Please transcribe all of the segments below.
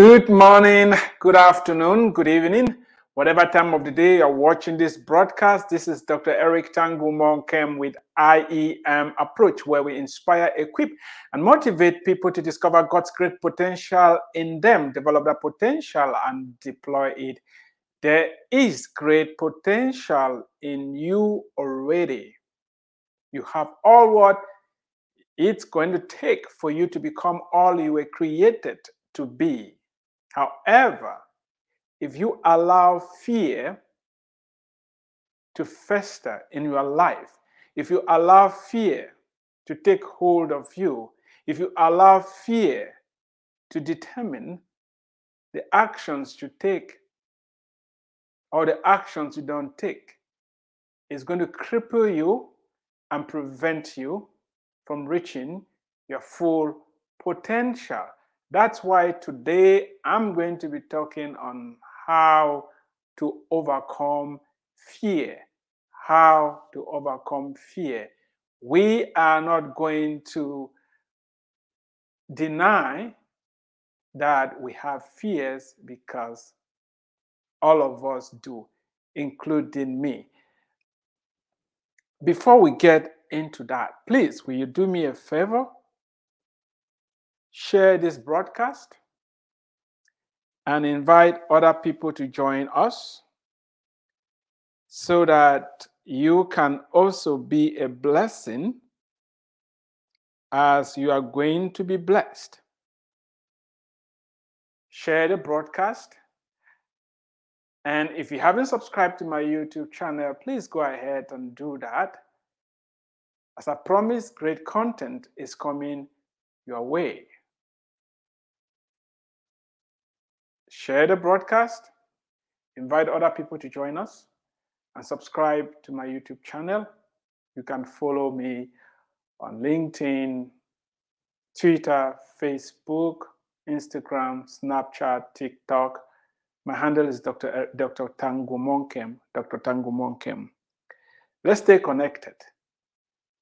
Good morning, good afternoon, good evening, whatever time of the day you're watching this broadcast. This is Dr. Eric Tangu Monkem with IEM Approach, where we inspire, equip, and motivate people to discover God's great potential in them, develop that potential, and deploy it. There is great potential in you already. You have all what it's going to take for you to become all you were created to be. However, if you allow fear to fester in your life, if you allow fear to take hold of you, if you allow fear to determine the actions you take or the actions you don't take, it's going to cripple you and prevent you from reaching your full potential. That's why today I'm going to be talking on how to overcome fear. How to overcome fear. We are not going to deny that we have fears because all of us do, including me. Before we get into that, please, will you do me a favor? Share this broadcast and invite other people to join us so that you can also be a blessing as you are going to be blessed. Share the broadcast. And if you haven't subscribed to my YouTube channel, please go ahead and do that. As I promised, great content is coming your way. Share the broadcast, invite other people to join us, and subscribe to my YouTube channel. You can follow me on LinkedIn, Twitter, Facebook, Instagram, Snapchat, TikTok. My handle is Dr. Uh, Dr. Tangu Monkem, Dr. Tangu Monkem. Let's stay connected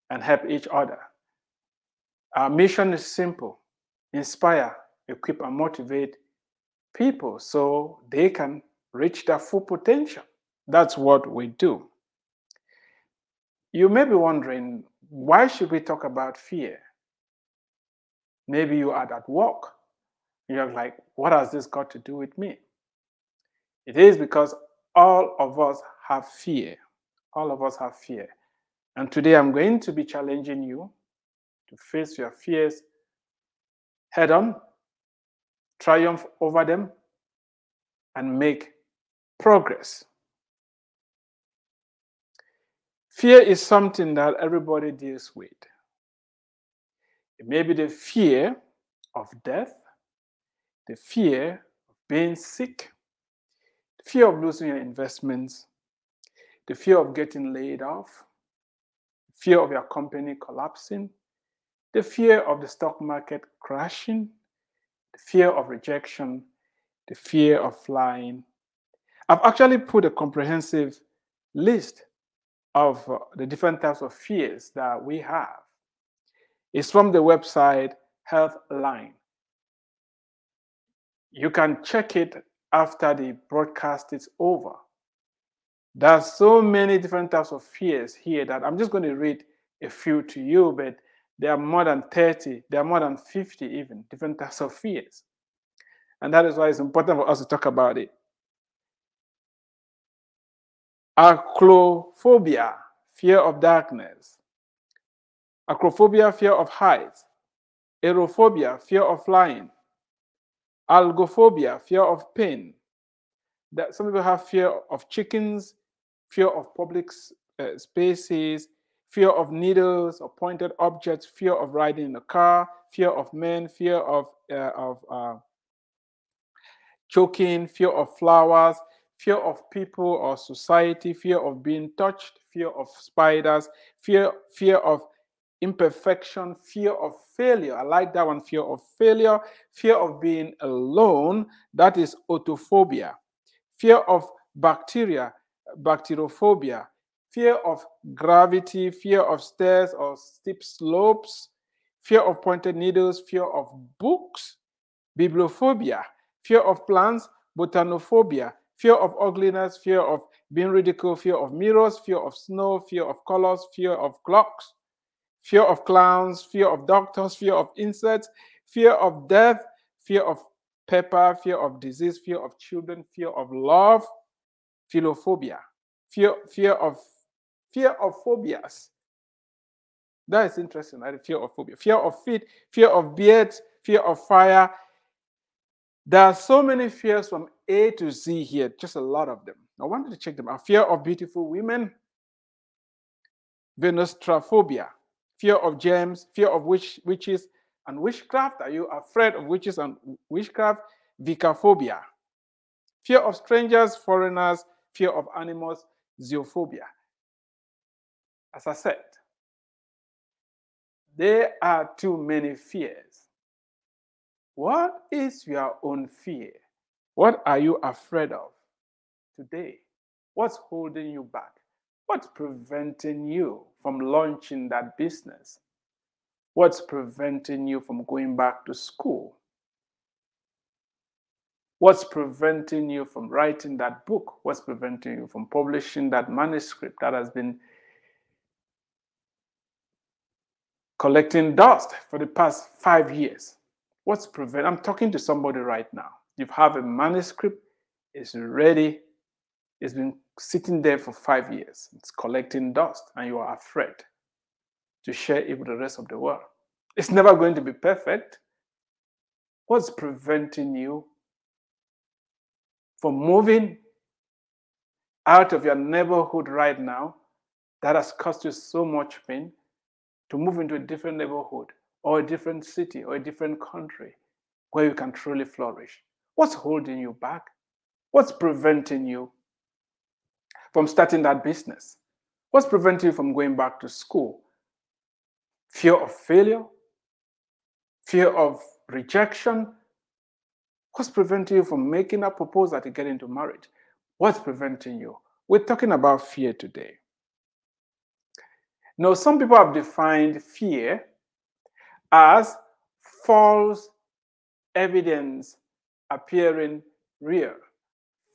and help each other. Our mission is simple inspire, equip, and motivate people so they can reach their full potential. That's what we do. You may be wondering, why should we talk about fear? Maybe you are at work. You're like, what has this got to do with me? It is because all of us have fear. All of us have fear. And today I'm going to be challenging you to face your fears head on, triumph over them, and make progress. Fear is something that everybody deals with. It may be the fear of death, the fear of being sick, the fear of losing your investments, the fear of getting laid off, fear of your company collapsing, the fear of the stock market crashing, fear of rejection, the fear of flying. I've actually put a comprehensive list of uh, the different types of fears that we have. It's from the website Healthline. You can check it after the broadcast is over. There's so many different types of fears here that I'm just going to read a few to you, but there are more than 30, there are more than 50 even different types of fears. And that is why it's important for us to talk about it. Acrophobia, fear of darkness. Acrophobia, fear of heights. Aerophobia, fear of flying. Algophobia, fear of pain. That some people have fear of chickens, fear of public uh, spaces, fear of needles or pointed objects, fear of riding in a car, fear of men, fear of uh, of uh, choking, fear of flowers, fear of people or society, fear of being touched, fear of spiders, fear fear of imperfection, fear of failure. I like that one. Fear of failure, fear of being alone. That is autophobia. Fear of bacteria, bacteriophobia, fear of gravity, fear of stairs or steep slopes, fear of pointed needles, fear of books, bibliophobia, fear of plants, botanophobia, fear of ugliness, fear of being ridiculed, fear of mirrors, fear of snow, fear of colors, fear of clocks, fear of clowns, fear of doctors, fear of insects, fear of death, fear of pepper, fear of disease, fear of children, fear of love, philophobia, fear, fear of fear of phobias. That is interesting, right? Fear of phobia, fear of feet, fear of beards, fear of fire. There are so many fears from A to Z here, just a lot of them. I wanted to check them out. Fear of beautiful women, Venustraphobia, fear of germs, fear of witch, witches and witchcraft. Are you afraid of witches and witchcraft? Vicaphobia, fear of strangers, foreigners, fear of animals, zoophobia. As I said, there are too many fears. What is your own fear? What are you afraid of today? What's holding you back? What's preventing you from launching that business? What's preventing you from going back to school? What's preventing you from writing that book? What's preventing you from publishing that manuscript that has been collecting dust for the past five years? What's prevent? I'm talking to somebody right now. You have a manuscript, it's ready, it's been sitting there for five years, it's collecting dust, and you are afraid to share it with the rest of the world. It's never going to be perfect. What's preventing you from moving out of your neighborhood right now that has cost you so much pain to move into a different neighborhood or a different city or a different country where you can truly flourish? What's holding you back? What's preventing you from starting that business? What's preventing you from going back to school? Fear of failure? Fear of rejection? What's preventing you from making a proposal to get into marriage? What's preventing you? We're talking about fear today. Now, some people have defined fear as false evidence appearing real.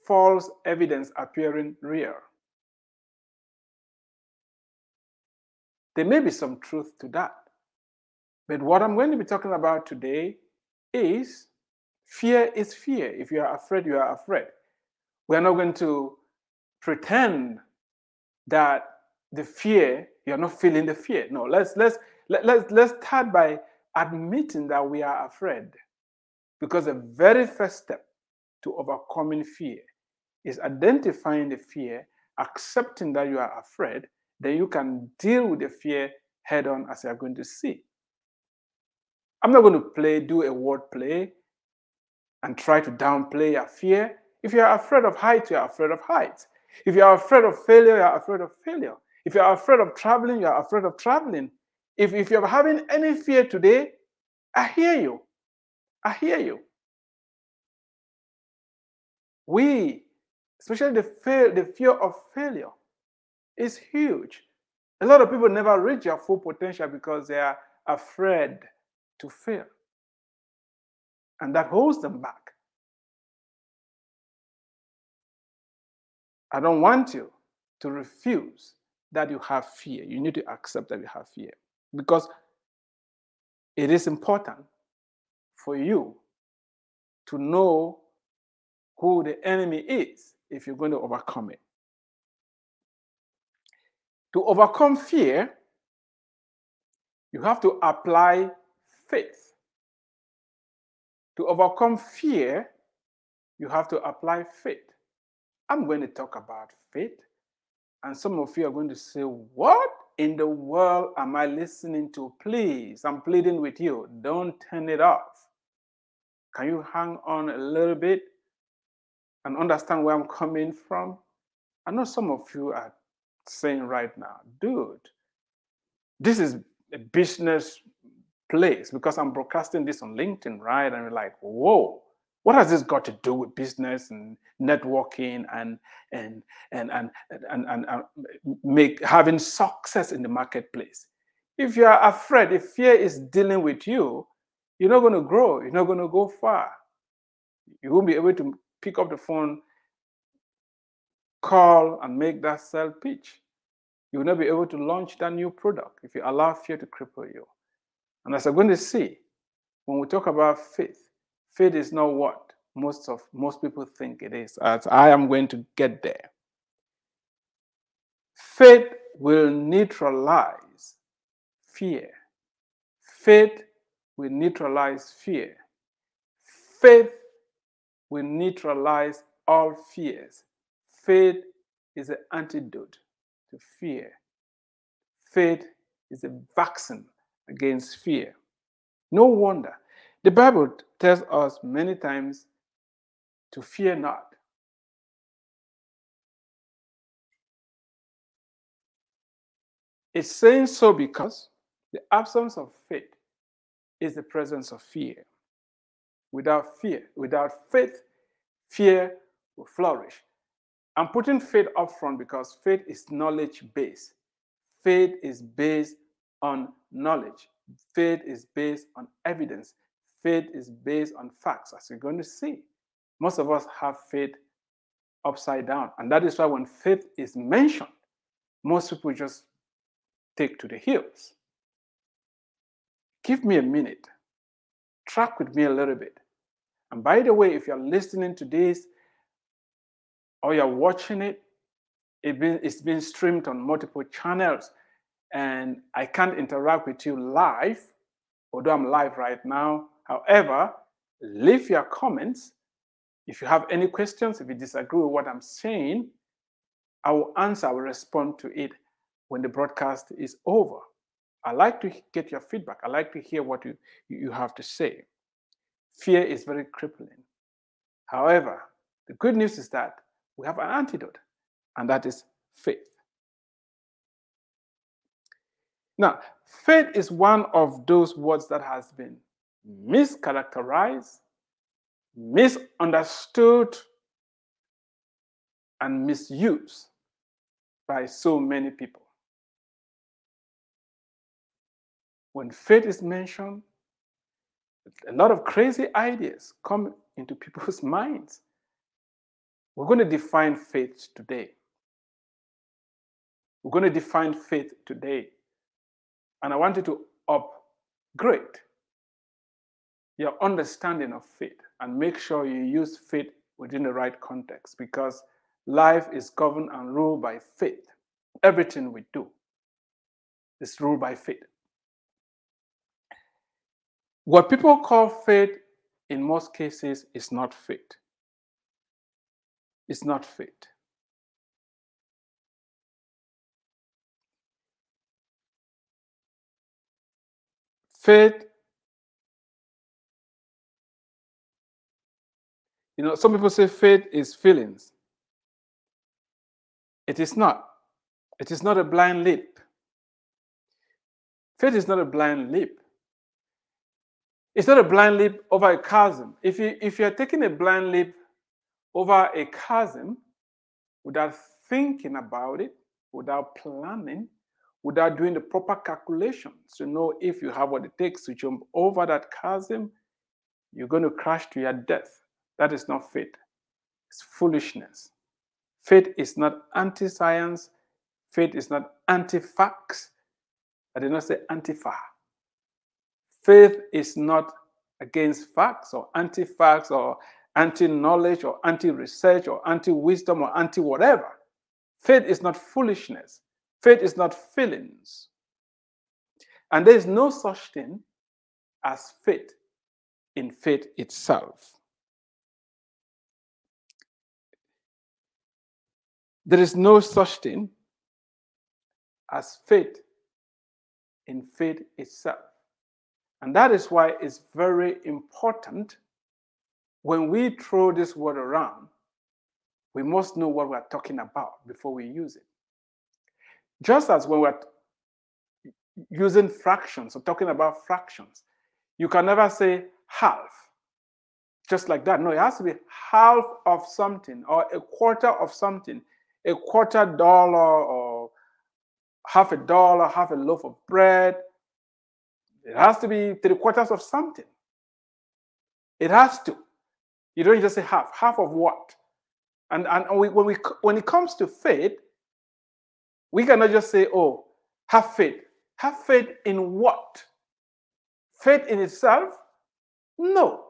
False evidence appearing real. There may be some truth to that. But what I'm going to be talking about today is fear is fear. If you are afraid, you are afraid. We're not going to pretend that the fear you're not feeling the fear. No, let's let's let, let's let's start by admitting that we are afraid. Because the very first step to overcoming fear is identifying the fear, accepting that you are afraid, then you can deal with the fear head on as you're going to see. I'm not going to play, do a word play and try to downplay your fear. If you're afraid of heights, you're afraid of heights. If you're afraid of failure, you're afraid of failure. If you're afraid of traveling, you're afraid of traveling. If, if you're having any fear today, I hear you. I hear you. We, especially the fear, the fear of failure, is huge. A lot of people never reach their full potential because they are afraid to fail. And that holds them back. I don't want you to refuse that you have fear. You need to accept that you have fear because it is important for you to know who the enemy is if you're going to overcome it. To overcome fear, you have to apply faith. To overcome fear, you have to apply faith. I'm going to talk about faith and some of you are going to say, What in the world am I listening to? Please, I'm pleading with you. Don't turn it off. Can you hang on a little bit and understand where I'm coming from? I know some of you are saying right now, dude, this is a business place because I'm broadcasting this on LinkedIn, right? And you're like, whoa, what has this got to do with business and networking and and and and and, and, and uh, make having success in the marketplace? If you are afraid, if fear is dealing with you, you're not going to grow. You're not going to go far. You won't be able to pick up the phone, call, and make that sell pitch. You will not be able to launch that new product if you allow fear to cripple you. And as we're going to see, when we talk about faith, faith is not what most of most people think it is. As I am going to get there. Faith will neutralize fear. Faith will neutralize fear. Faith will neutralize all fears. Faith is an antidote to fear. Faith is a vaccine against fear. No wonder. The Bible tells us many times to fear not. It's saying so because the absence of faith is the presence of fear. Without fear, without faith, fear will flourish. I'm putting faith up front because faith is knowledge based. Faith is based on knowledge. Faith is based on evidence. Faith is based on facts, as you're going to see. Most of us have faith upside down. And that is why when faith is mentioned, most people just take to the hills. Give me a minute. Track with me a little bit. And by the way, if you're listening to this or you're watching it, it been, it's been streamed on multiple channels. And I can't interact with you live, although I'm live right now. However, leave your comments. If you have any questions, if you disagree with what I'm saying, I will answer, I will respond to it when the broadcast is over. I like to get your feedback. I like to hear what you, you have to say. Fear is very crippling. However, the good news is that we have an antidote, and that is faith. Now, faith is one of those words that has been mischaracterized, misunderstood, and misused by so many people. When faith is mentioned, a lot of crazy ideas come into people's minds. We're going to define faith today. We're going to define faith today. And I want you to upgrade your understanding of faith and make sure you use faith within the right context because life is governed and ruled by faith. Everything we do is ruled by faith. What people call faith in most cases is not faith. It's not faith. Faith, you know, some people say faith is feelings. It is not. It is not a blind leap. Faith is not a blind leap. It's not a blind leap over a chasm. If you if you're taking a blind leap over a chasm without thinking about it, without planning, without doing the proper calculations to know if you have what it takes to jump over that chasm, you're going to crash to your death. That is not faith. It's foolishness. Faith is not anti science. Faith is not anti facts. I did not say anti fa. Faith is not against facts or anti facts or anti knowledge or anti research or anti wisdom or anti whatever. Faith is not foolishness. Faith is not feelings. And there is no such thing as faith in faith itself. There is no such thing as faith in faith itself. And that is why it's very important when we throw this word around, we must know what we're talking about before we use it. Just as when we're using fractions or talking about fractions, you can never say half, just like that. No, it has to be half of something or a quarter of something, a quarter dollar or half a dollar, half a loaf of bread. It has to be three quarters of something. It has to. You don't just say half. Half of what? And, and we, when, we, when it comes to faith, we cannot just say, oh, have faith. Have faith in what? Faith in itself? No.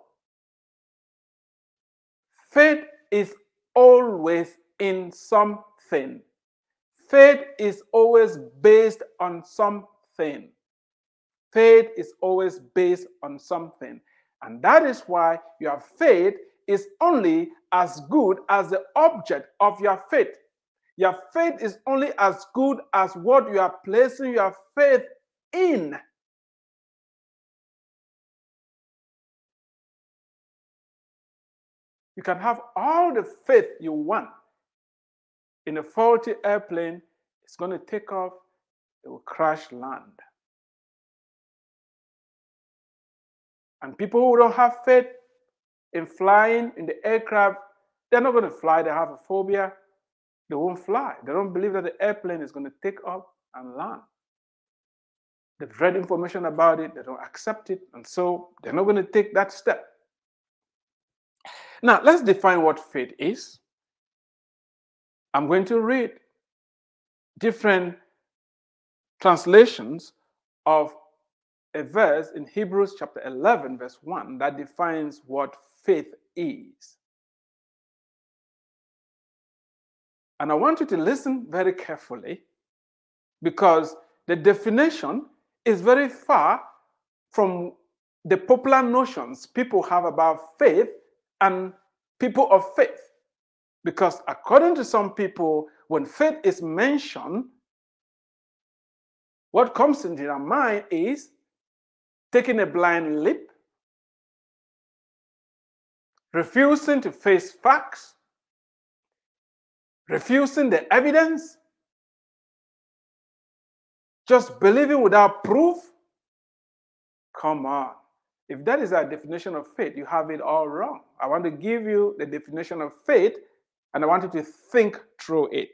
Faith is always in something. Faith is always based on something. Faith is always based on something. And that is why your faith is only as good as the object of your faith. Your faith is only as good as what you are placing your faith in. You can have all the faith you want. In a faulty airplane, it's going to take off, it will crash land. And people who don't have faith in flying in the aircraft, they're not going to fly. They have a phobia. They won't fly. They don't believe that the airplane is going to take off and land. They've read information about it, they don't accept it, and so they're not going to take that step. Now, let's define what faith is. I'm going to read different translations of a verse in Hebrews chapter 11, verse 1, that defines what faith is. And I want you to listen very carefully because the definition is very far from the popular notions people have about faith and people of faith. Because according to some people, when faith is mentioned, what comes into their mind is taking a blind leap, refusing to face facts, refusing the evidence, just believing without proof. Come on. If that is our definition of faith, you have it all wrong. I want to give you the definition of faith and I want you to think through it.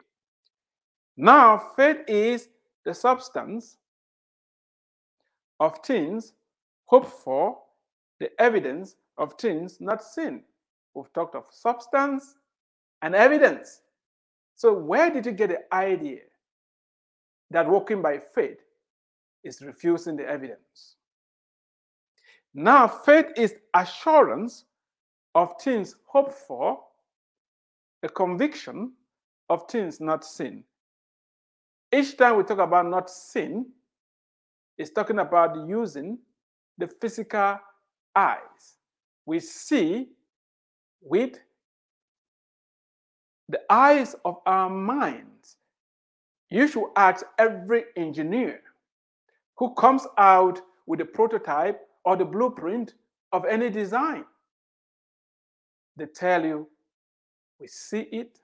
Now, faith is the substance of things hoped for the evidence of things not seen. We've talked of substance and evidence. So, where did you get the idea that walking by faith is refusing the evidence? Now, faith is assurance of things hoped for, a conviction of things not seen. Each time we talk about not seen, it's talking about using the physical eyes. We see with the eyes of our minds. You should ask every engineer who comes out with a prototype or the blueprint of any design. They tell you, we see it.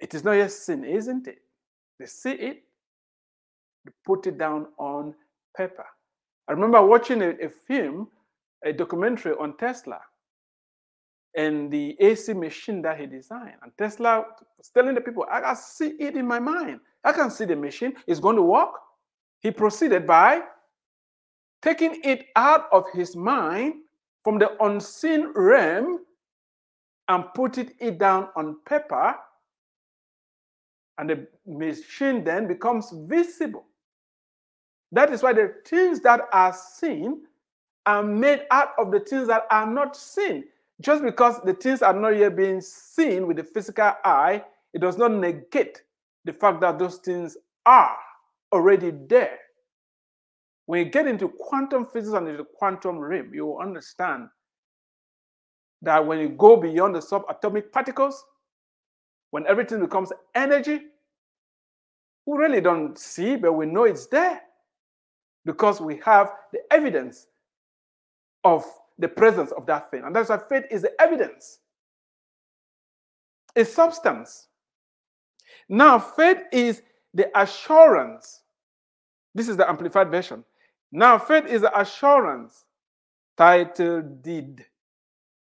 It is not yet seen, isn't it? They see it, they put it down on paper. I remember watching a, a film, a documentary on Tesla and the AC machine that he designed. And Tesla was telling the people, I can see it in my mind. I can see the machine is going to work. He proceeded by taking it out of his mind from the unseen realm and putting it down on paper. And the machine then becomes visible. That is why the things that are seen are made out of the things that are not seen. Just because the things are not yet being seen with the physical eye, it does not negate the fact that those things are already there. When you get into quantum physics and into the quantum realm, you will understand that when you go beyond the subatomic particles, when everything becomes energy, we really don't see, but we know it's there because we have the evidence of the presence of that thing. And that's why faith is the evidence, a substance. Now, faith is the assurance. This is the amplified version. Now, faith is the assurance, title deed.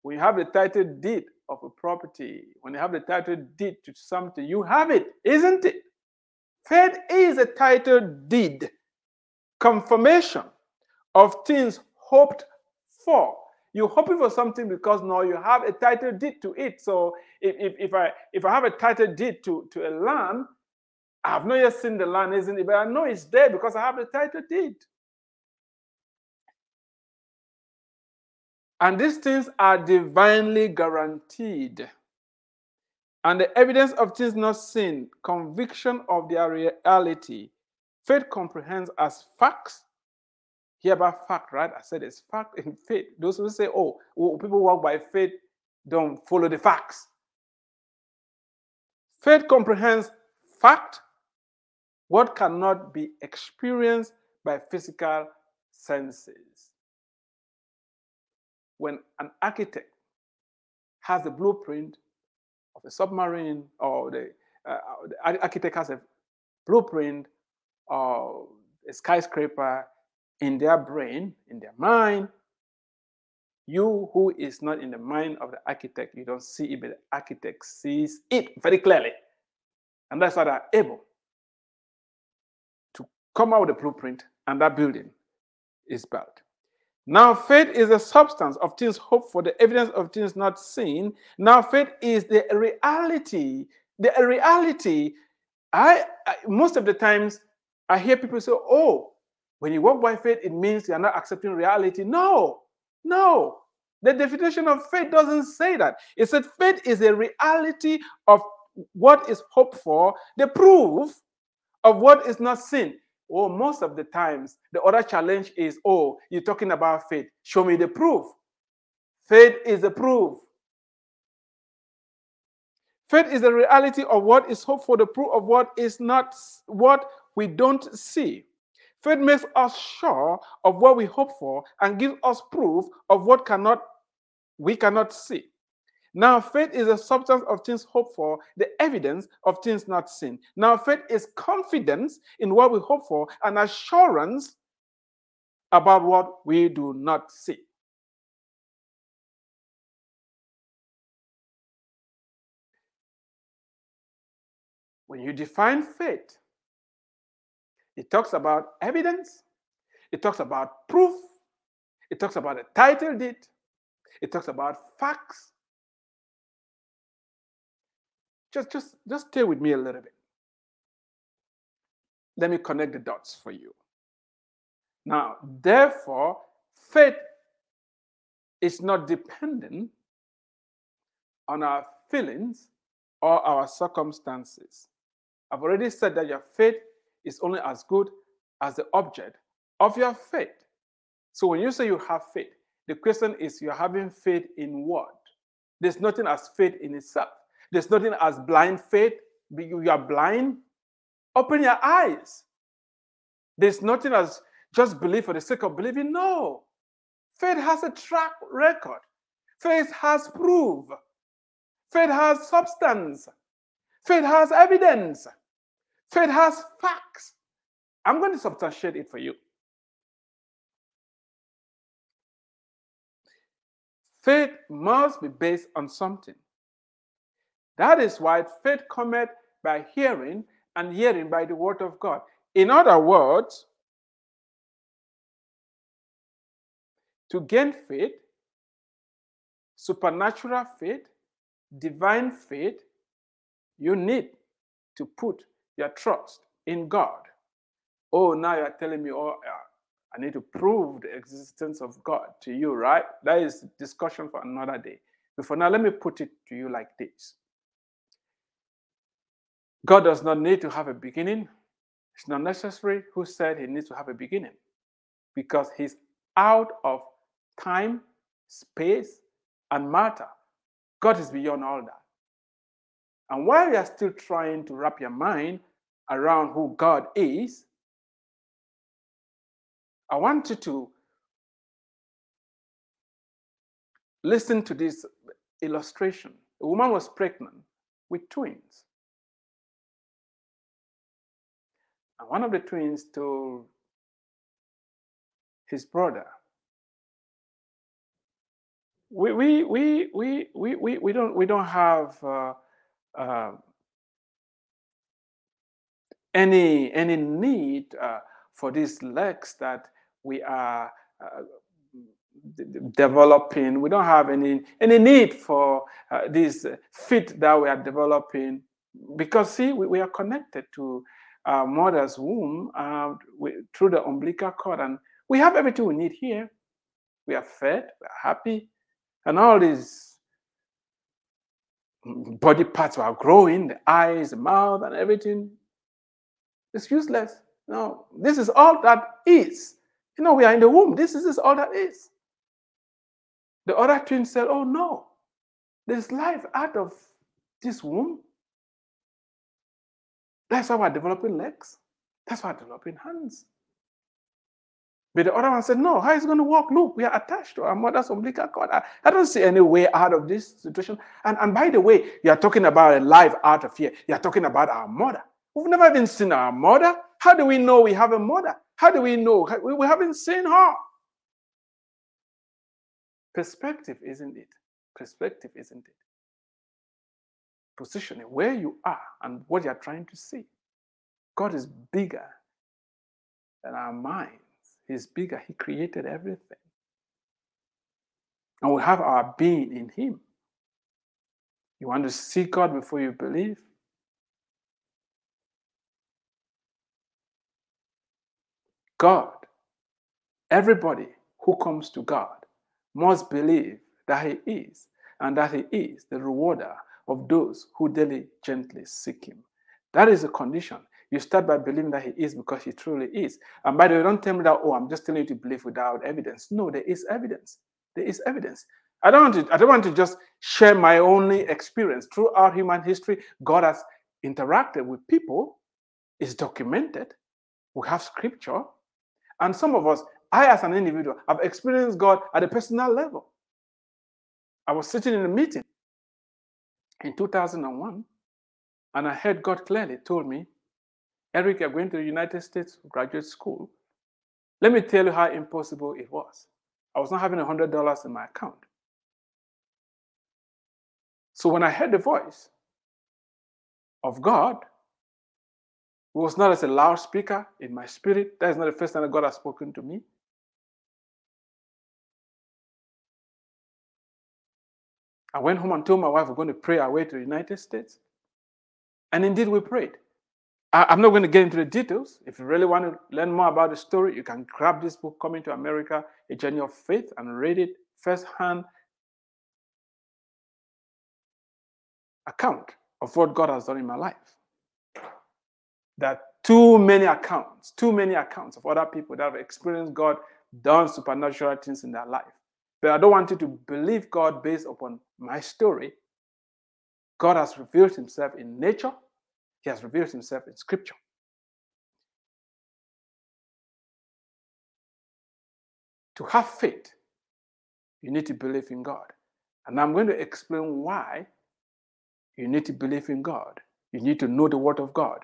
When you have the title deed of a property, when you have the title deed to something, you have it, isn't it? Faith is a title deed, confirmation of things hoped for. You're hoping for something because now you have a title deed to it. So if, if, if I if I have a title deed to, to a land, I have not yet seen the land, isn't it? But I know it's there because I have the title deed. And these things are divinely guaranteed. And the evidence of things not seen, conviction of their reality. Faith comprehends as facts. Hear about fact, right? I said it's fact in faith. Those who say, oh, oh people walk by faith don't follow the facts. Faith comprehends fact, what cannot be experienced by physical senses. When an architect has a blueprint of a submarine, or the, uh, the architect has a blueprint of a skyscraper in their brain, in their mind, you who is not in the mind of the architect, you don't see it, but the architect sees it very clearly. And that's why they're able to come out with a blueprint and that building is built. Now, faith is the substance of things hoped for, the evidence of things not seen. Now, faith is the reality. The reality. I, I most of the times I hear people say, "Oh, when you walk by faith, it means you are not accepting reality." No, no. The definition of faith doesn't say that. It said faith is a reality of what is hoped for, the proof of what is not seen. Oh, most of the times, the other challenge is, oh, you're talking about faith. Show me the proof. Faith is the proof. Faith is the reality of what is hoped for, the proof of what is not, what we don't see. Faith makes us sure of what we hope for and gives us proof of what cannot we cannot see. Now, faith is a substance of things hoped for, the evidence of things not seen. Now, faith is confidence in what we hope for and assurance about what we do not see. When you define faith, it talks about evidence, it talks about proof, it talks about a title deed, it talks about facts, just, just, just stay with me a little bit. Let me connect the dots for you. Now, therefore, faith is not dependent on our feelings or our circumstances. I've already said that your faith is only as good as the object of your faith. So when you say you have faith, the question is you're having faith in what? There's nothing as faith in itself. There's nothing as blind faith. You are blind. Open your eyes. There's nothing as just believe for the sake of believing. No. Faith has a track record. Faith has proof. Faith has substance. Faith has evidence. Faith has facts. I'm going to substantiate it for you. Faith must be based on something. That is why faith cometh by hearing, and hearing by the word of God. In other words, to gain faith, supernatural faith, divine faith, you need to put your trust in God. Oh, now you're telling me, oh, I need to prove the existence of God to you, right? That is discussion for another day. But for now, let me put it to you like this God does not need to have a beginning. It's not necessary. Who said he needs to have a beginning? Because he's out of time, space, and matter. God is beyond all that. And while you are still trying to wrap your mind around who God is, I want you to listen to this illustration. A woman was pregnant with twins. One of the twins told his brother, we we we we we we, we don't we don't have uh, uh, any any need uh, for these legs that we are uh, developing. We don't have any any need for uh, this fit that we are developing because see, we, we are connected to our mother's womb uh, through the umbilical cord, and we have everything we need here. We are fed, we are happy, and all these body parts are growing the eyes, the mouth, and everything. It's useless. No, this is all that is. You know, we are in the womb. This is, this is all that is. The other twin said, Oh no, there's life out of this womb. That's why we're developing legs. That's why we're developing hands. But the other one said, No, how is it going to work? Look, we are attached to our mother's umbilical cord. I, I, don't see any way out of this situation. And, and by the way, you are talking about a life out of here. You are talking about our mother. We've never even seen our mother. How do we know we have a mother? How do we know? We, we haven't seen her. Perspective, isn't it? Perspective, isn't it? Positioning where you are and what you're trying to see. God is bigger than our minds. He's bigger. He created everything. And we have our being in Him. You want to see God before you believe? God, everybody who comes to God must believe that He is, and that He is the rewarder of those who diligently seek Him. That is the condition. You start by believing that He is because He truly is. And by the way, don't tell me that, oh, I'm just telling you to believe without evidence. No, there is evidence. There is evidence. I don't want to, I don't want to just share my only experience. Throughout human history, God has interacted with people, it's documented. We have scripture. And some of us, I, as an individual, have experienced God at a personal level. I was sitting in a meeting in 2001, and I heard God clearly told me, Eric, you're going to the United States graduate school. Let me tell you how impossible it was. I was not having $100 in my account. So when I heard the voice of God, it was not as a loudspeaker in my spirit. That is not the first time that God has spoken to me. I went home and told my wife we're going to pray our way to the United States. And indeed, we prayed. I, am not going to get into the details. If you really want to learn more about the story, you can grab this book, Coming to America A Journey of Faith, and read it firsthand account of what God has done in my life. There are too many accounts, too many accounts of other people that have experienced God done supernatural things in their life. But I don't want you to believe God based upon my story. God has revealed himself in nature, he has revealed himself in scripture. To have faith, you need to believe in God. And I'm going to explain why you need to believe in God. You need to know the Word of God.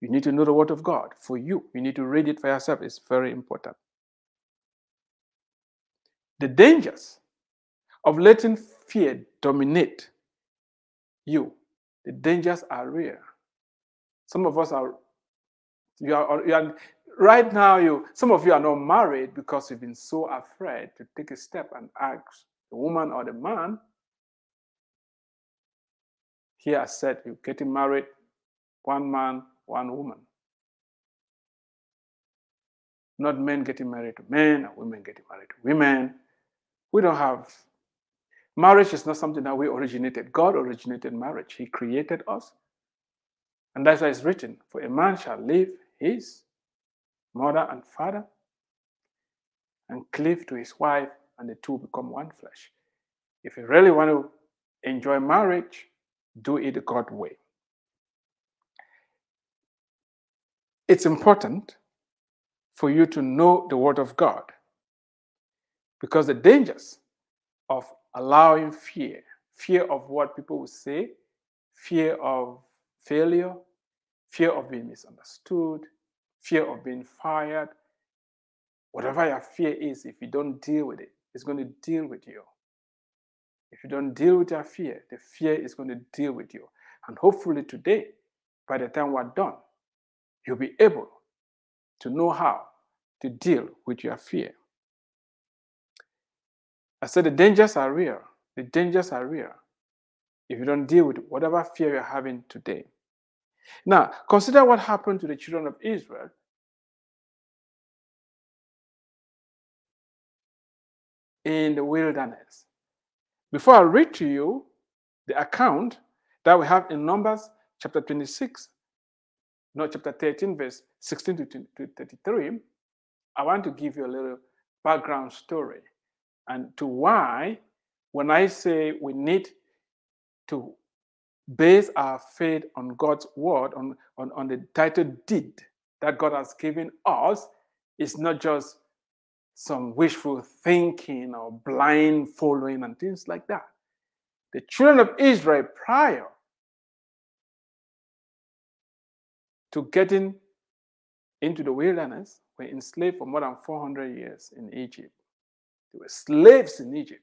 You need to know the Word of God for you. You need to read it for yourself. It's very important. The dangers of letting fear dominate you, the dangers are real. Some of us are, you are, you are right now, you some of you are not married because you've been so afraid to take a step and ask the woman or the man. Here I said you're getting married, one man, one woman. Not men getting married to men or women getting married to women. We don't have marriage is not something that we originated. God originated marriage. He created us. And that's why it's written, for a man shall leave his mother and father and cleave to his wife, and the two become one flesh. If you really want to enjoy marriage, do it the God way. It's important for you to know the Word of God because the dangers of allowing fear, fear of what people will say, fear of failure, fear of being misunderstood, fear of being fired, whatever your fear is, if you don't deal with it, it's going to deal with you. If you don't deal with your fear, the fear is going to deal with you. And hopefully today, by the time we're done, you'll be able to know how to deal with your fear. I said the dangers are real. The dangers are real if you don't deal with whatever fear you're having today. Now, consider what happened to the children of Israel in the wilderness. Before I read to you the account that we have in Numbers chapter 26, not chapter 13, verse 16 to 33, I want to give you a little background story and to why, when I say we need to base our faith on God's word, on, on, on the title deed that God has given us, it's not just some wishful thinking or blind following and things like that. The children of Israel prior to getting into the wilderness were enslaved for more than 400 years in Egypt. They were slaves in Egypt.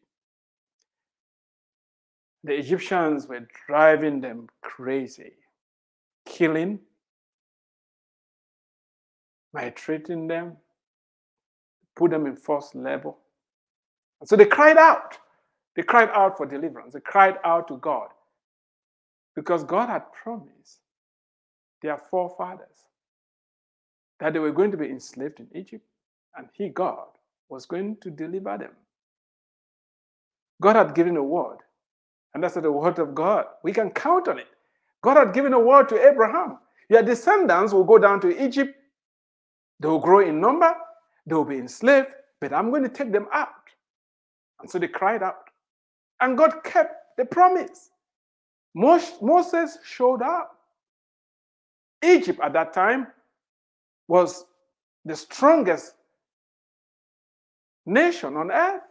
The Egyptians were driving them crazy, killing, maltreating them, put them in forced labor. And so they cried out. They cried out for deliverance. They cried out to God because God had promised their forefathers that they were going to be enslaved in Egypt and He, God, was going to deliver them. God had given a word, and that's the word of God. We can count on it. God had given a word to Abraham. Your descendants will go down to Egypt, they will grow in number, they will be enslaved, but I'm going to take them out. And so they cried out. And God kept the promise. Moses showed up. Egypt at that time was the strongest nation on earth.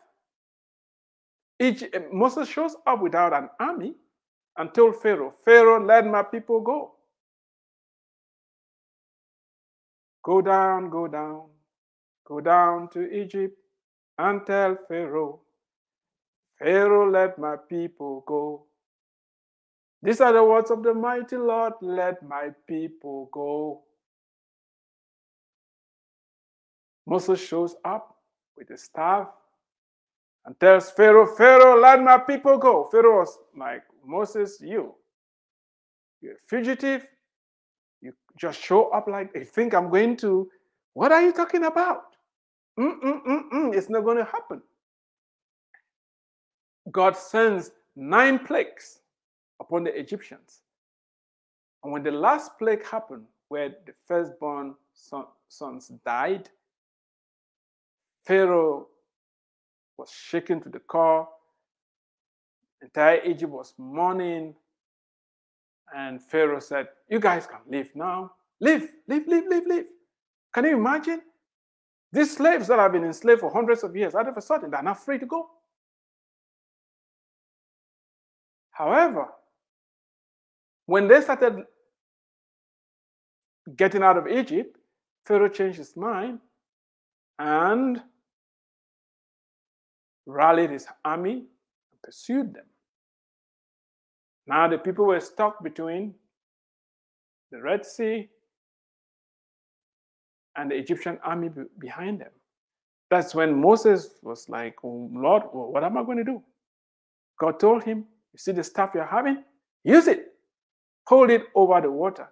Egypt, Moses shows up without an army and told Pharaoh, Pharaoh, let my people go. Go down, go down, go down to Egypt and tell Pharaoh, Pharaoh, let my people go. These are the words of the mighty Lord, let my people go. Moses shows up with a staff and tells Pharaoh, Pharaoh, let my people go. Pharaoh was like, Moses, you, you're a fugitive. You just show up like, you think I'm going to, what are you talking about? Mm-mm-mm-mm, it's not going to happen. God sends nine plagues upon the Egyptians. And when the last plague happened, where the firstborn son, sons died, Pharaoh was shaken to the core. Entire Egypt was mourning. And Pharaoh said, You guys can leave now. Leave, leave, leave, leave, leave. Can you imagine? These slaves that have been enslaved for hundreds of years, out of a sudden, they're not free to go. However, when they started getting out of Egypt, Pharaoh changed his mind and rallied his army and pursued them. Now the people were stuck between the Red Sea and the Egyptian army behind them. That's when Moses was like, oh, Lord, what am I going to do? God told him, You see the staff you're having? Use it. Hold it over the water.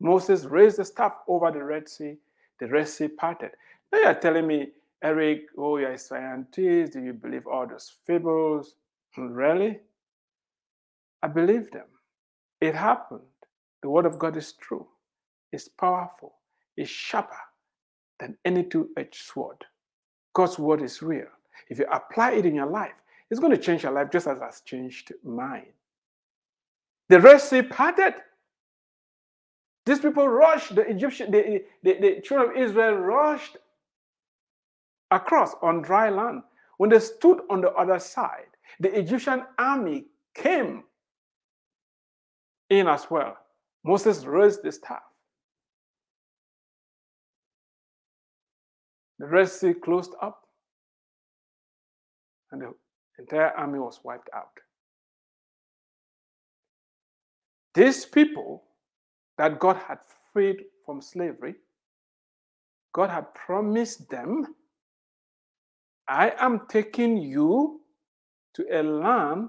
Moses raised the staff over the Red Sea. The Red Sea parted. Now you're telling me Eric, oh, you're a scientist. Do you believe all those fables? Hmm, really? I believe them. It happened. The word of God is true, it's powerful, it's sharper than any two edged sword. God's word is real. If you apply it in your life, it's going to change your life just as it has changed mine. The Red Sea parted. These people rushed, the Egyptian, the, the, the children of Israel rushed across on dry land. When they stood on the other side, the Egyptian army came in as well. Moses raised the staff. The Red Sea closed up, and the entire army was wiped out. These people that God had freed from slavery, God had promised them I am taking you to a land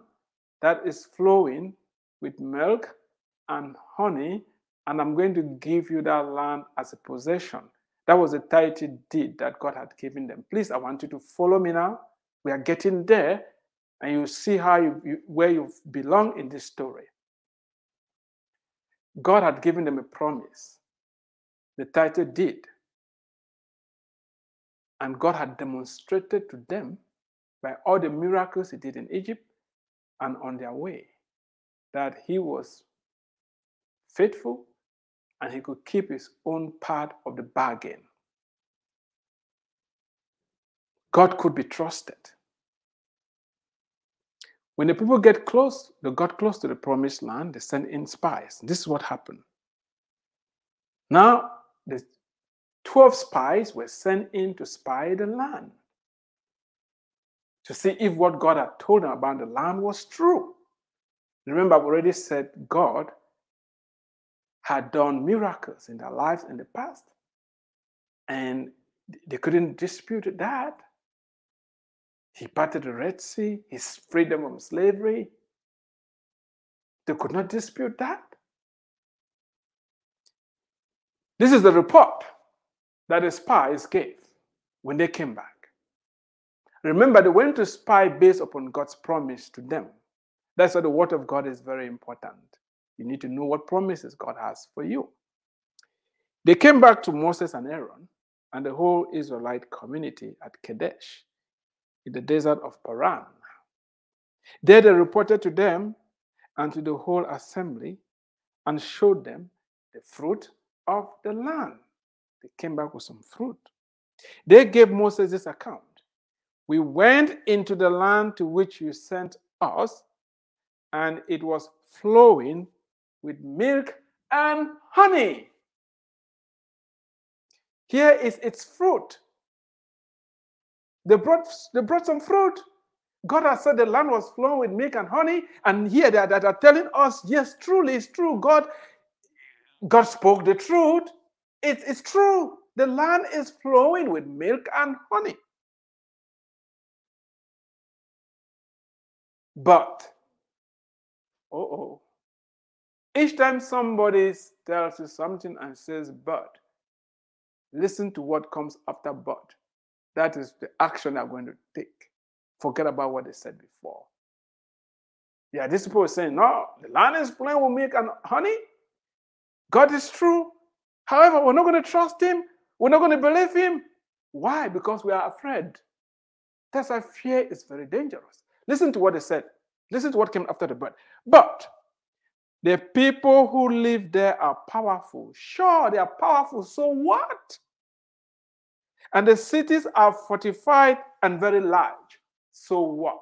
that is flowing with milk and honey, and I'm going to give you that land as a possession. That was a title deed that God had given them. Please, I want you to follow me now. We are getting there, and you see how you, you, where you belong in this story. God had given them a promise. The title deed. And God had demonstrated to them by all the miracles He did in Egypt and on their way that He was faithful and He could keep His own part of the bargain. God could be trusted. When the people get close, they got close to the promised land, they sent in spies. This is what happened. Now, the 12 spies were sent in to spy the land to see if what God had told them about the land was true. Remember, I've already said God had done miracles in their lives in the past, and they couldn't dispute that. He parted the Red Sea, he freed them from slavery. They could not dispute that. This is the report that the spies gave when they came back. Remember, they went to spy based upon God's promise to them. That's why the word of God is very important. You need to know what promises God has for you. They came back to Moses and Aaron and the whole Israelite community at Kadesh in the desert of Paran. There they reported to them and to the whole assembly and showed them the fruit of the land. They came back with some fruit. They gave Moses this account. We went into the land to which you sent us, and it was flowing with milk and honey. Here is its fruit. They brought, they brought some fruit. God has said the land was flowing with milk and honey, and here they are, that are telling us, yes, truly, it's true. God, God spoke the truth. It, it's true. The land is flowing with milk and honey. But, oh, oh, each time somebody tells you something and says, but, listen to what comes after but. That is the action they're going to take. Forget about what they said before. Yeah, these people are saying, no, the land is flowing with milk and honey. God is true. However, we're not going to trust him. We're not going to believe him. Why? Because we are afraid. That's why fear is very dangerous. Listen to what they said. Listen to what came after the but. But the people who live there are powerful. Sure, they are powerful. So what? And the cities are fortified and very large. So what?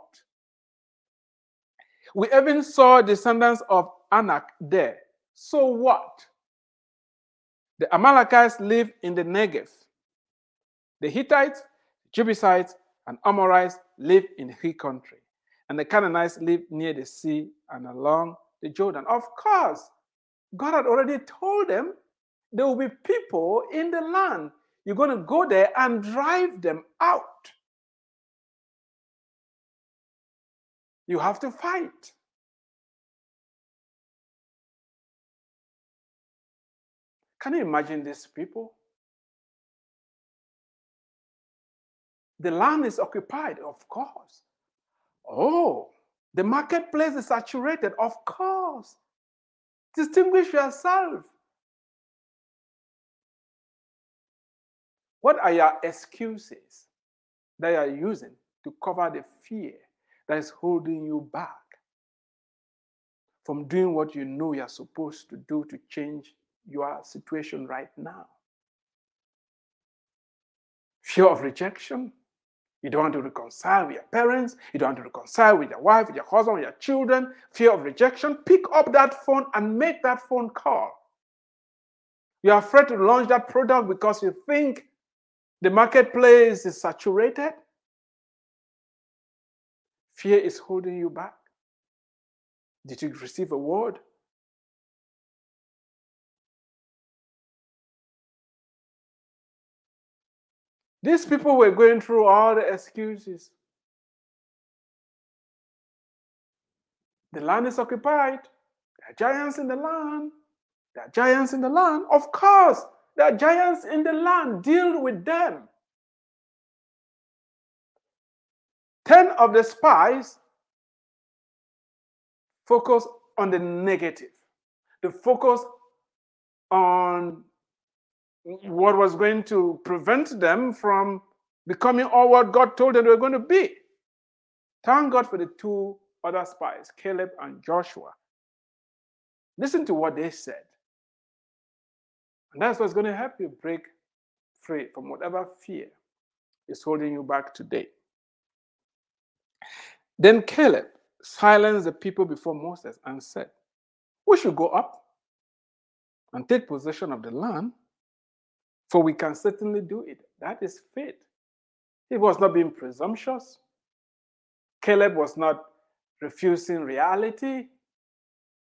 We even saw descendants of Anak there. So what? The Amalekites live in the Negev. The Hittites, Jebusites, and Amorites live in the hill country. And the Canaanites live near the sea and along the Jordan. Of course, God had already told them there will be people in the land. You're going to go there and drive them out. You have to fight. Can you imagine these people? The land is occupied, of course. Oh, the marketplace is saturated, of course. Distinguish yourself. What are your excuses that you are using to cover the fear that is holding you back from doing what you know you're supposed to do to change your situation right now. Fear of rejection. You don't want to reconcile with your parents. You don't want to reconcile with your wife, your husband, your children. Fear of rejection. Pick up that phone and make that phone call. You're afraid to launch that product because you think the marketplace is saturated. Fear is holding you back. Did you receive a word? These people were going through all the excuses. The land is occupied. There are giants in the land. There are giants in the land. Of course, there are giants in the land. Deal with them. Ten of the spies focus on the negative. They focus on what was going to prevent them from becoming all what God told them they were going to be. Thank God for the two other spies, Caleb and Joshua. Listen to what they said. And that's what's going to help you break free from whatever fear is holding you back today. Then Caleb silenced the people before Moses and said, We should go up and take possession of the land, for we can certainly do it. That is faith. He was not being presumptuous. Caleb was not refusing reality.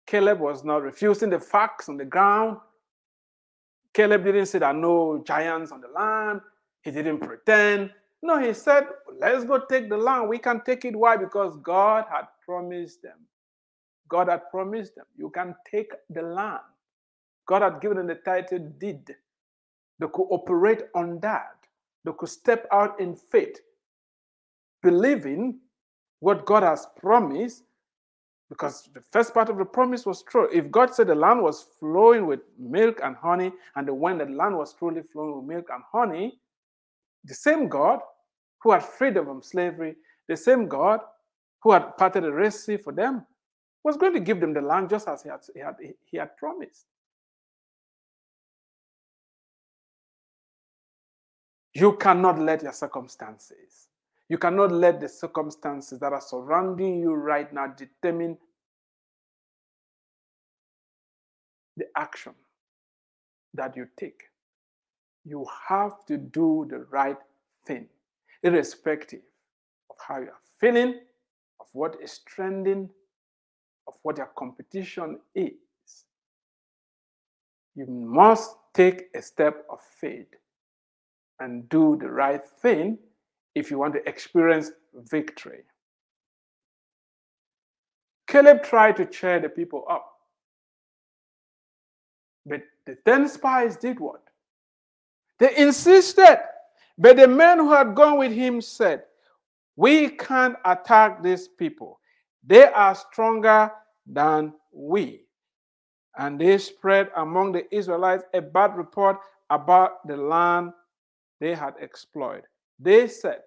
Caleb was not refusing the facts on the ground. Caleb didn't say there are no giants on the land. He didn't pretend. No, he said, let's go take the land. We can take it. Why? Because God had promised them. God had promised them. You can take the land. God had given them the title deed. They could operate on that. They could step out in faith, believing what God has promised, because the first part of the promise was true. If God said the land was flowing with milk and honey, and the when the land was truly flowing with milk and honey, the same God who had freed them from slavery, the same God who had parted the Red Sea for them, was going to give them the land just as he had, he had, he had promised. You cannot let your circumstances, you cannot let the circumstances that are surrounding you right now determine the action that you take. You have to do the right thing, irrespective of how you are feeling, of what is trending, of what your competition is. You must take a step of faith and do the right thing if you want to experience victory. Caleb tried to cheer the people up. But the 10 spies did what? They insisted. But the men who had gone with him said, We can't attack these people. They are stronger than we. And they spread among the Israelites a bad report about the land they had explored. They said,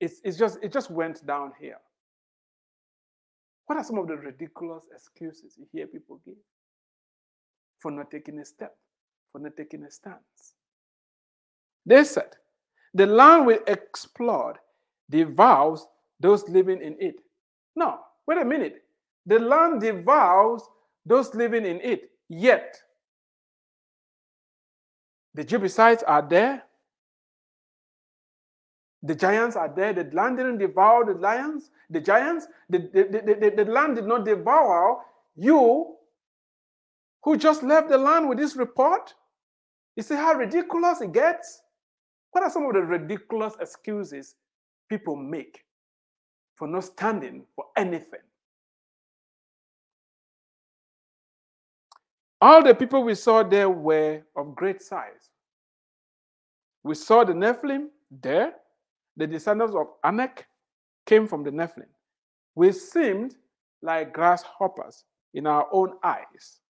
it's, it's just it just went down here. What are some of the ridiculous excuses you hear people give for not taking a step, for not taking a stance? They said, the land we explored devours those living in it. No, wait a minute. The land devours those living in it, yet the Jebusites are there, the giants are there. The land didn't devour the lions, the giants. The, the, the, the, land did not devour you who just left the land with this report. You see how ridiculous it gets? What are some of the ridiculous excuses people make for not standing for anything? All the people we saw there were of great size. We saw the Nephilim there the descendants of Anak came from the Nephilim. We seemed like grasshoppers in our own eyes,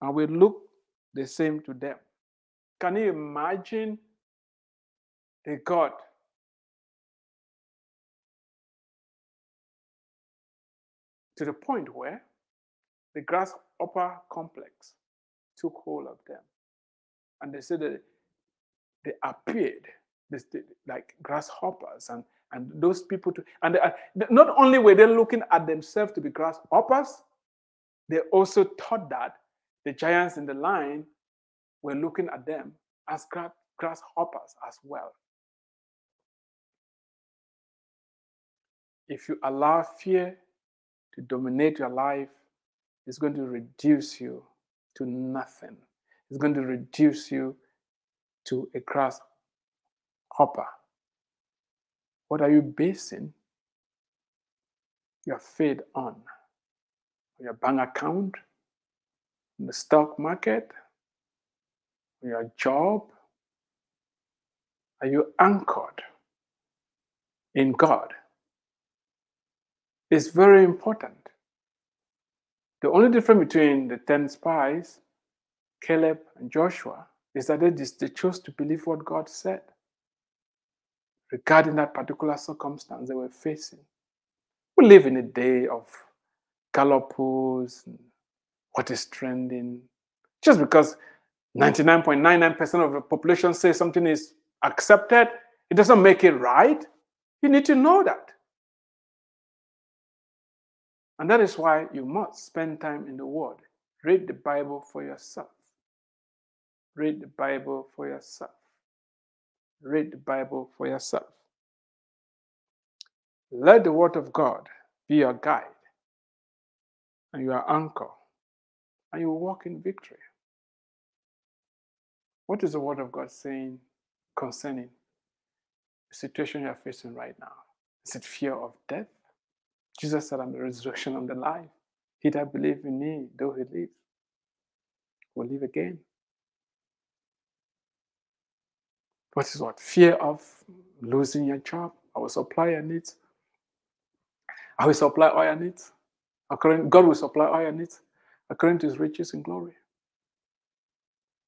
and we looked the same to them. Can you imagine a God to the point where the grasshopper complex took hold of them? And they said that they appeared this, like grasshoppers and and those people to and uh, not only were they looking at themselves to be grasshoppers they also thought that the giants in the line were looking at them as grasshoppers as well. If you allow fear to dominate your life it's going to reduce you to nothing. It's going to reduce you to a grass hopper. What are you basing your faith on? your bank account, in the stock market, your job? Are you anchored in God? It's very important. The only difference between the 10 spies, Caleb and Joshua, is that they, they chose to believe what God said regarding that particular circumstance they were facing. We live in a day of Gallup what is trending. Just because 99.99% of the population says something is accepted, it doesn't make it right. You need to know that. And that is why you must spend time in the Word. Read the Bible for yourself. Read the Bible for yourself. Read the Bible for yourself. Let the Word of God be your guide and your anchor, and you will walk in victory. What is the Word of God saying concerning the situation you are facing right now? Is it fear of death? Jesus said, I'm the resurrection and the life. He that believes in me, though he live, will live again. What is what? Fear of losing your job. I will supply your needs. I will supply all your needs. According, God will supply all your needs according to his riches and glory.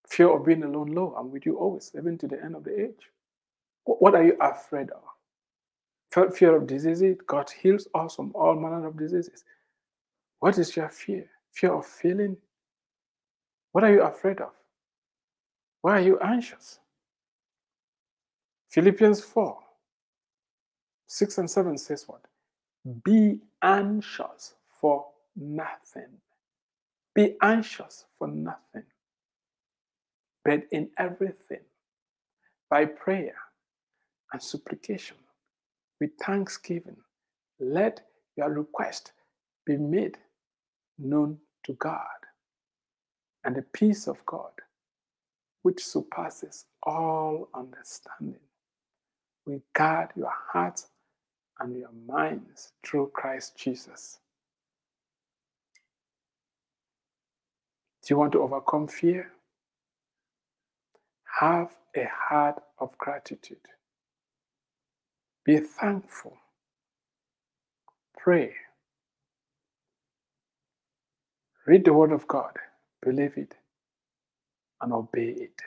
Fear of being alone, lo, I'm with you always, even to the end of the age. What are you afraid of? fear of diseases. God heals us from all manner of diseases. What is your fear? Fear of failing? What are you afraid of? Why are you anxious? Philippians 4 6 and 7 says what? Be anxious for nothing. Be anxious for nothing. But in everything, by prayer and supplication with thanksgiving, let your request be made known to God. And the peace of God, which surpasses all understanding, will guard your hearts and your minds through Christ Jesus. Do you want to overcome fear? Have a heart of gratitude. Be thankful. Pray. Read the Word of God, believe it, and obey it.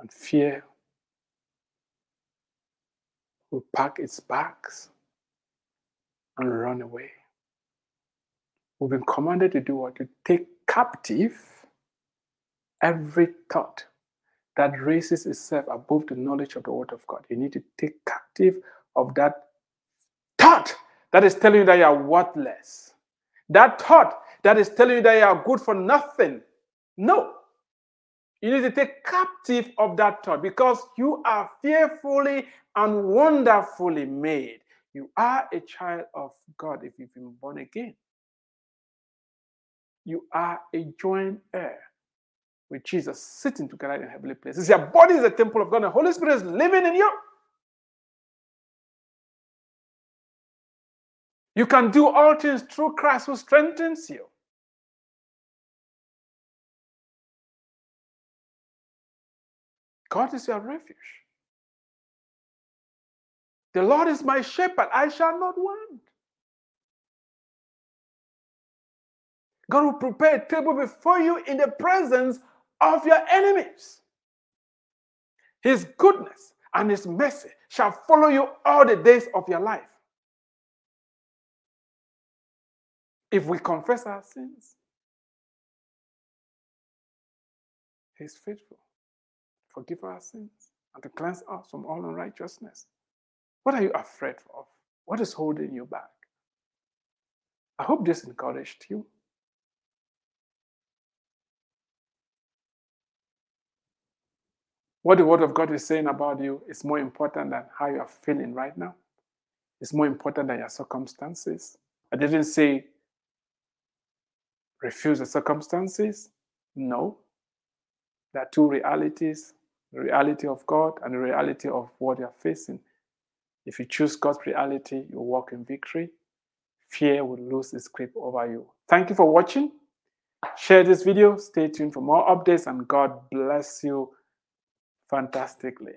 And fear will pack its bags and run away. We've been commanded to do what? To take captive every thought that raises itself above the knowledge of the Word of God. You need to take captive of that thought that is telling you that you are worthless. That thought that is telling you that you are good for nothing. No. You need to take captive of that thought because you are fearfully and wonderfully made. You are a child of God if you've been born again. You are a joint heir with Jesus sitting together in heavenly places. Your body is a temple of God, and the Holy Spirit is living in you. You can do all things through Christ who strengthens you. God is your refuge. The Lord is my shepherd, I shall not want. God will prepare a table before you in the presence of your enemies. His goodness and his mercy shall follow you all the days of your life. If we confess our sins, He's faithful, forgive our sins, and to cleanse us from all unrighteousness. What are you afraid of? What is holding you back? I hope this encouraged you. What the Word of God is saying about you is more important than how you are feeling right now. It's more important than your circumstances. I didn't say refuse the circumstances. No. There are two realities the reality of God and the reality of what you're facing. If you choose God's reality, you walk in victory. fear will lose its grip over you. Thank you for watching. Share this video. Stay tuned for more updates, and God bless you fantastically.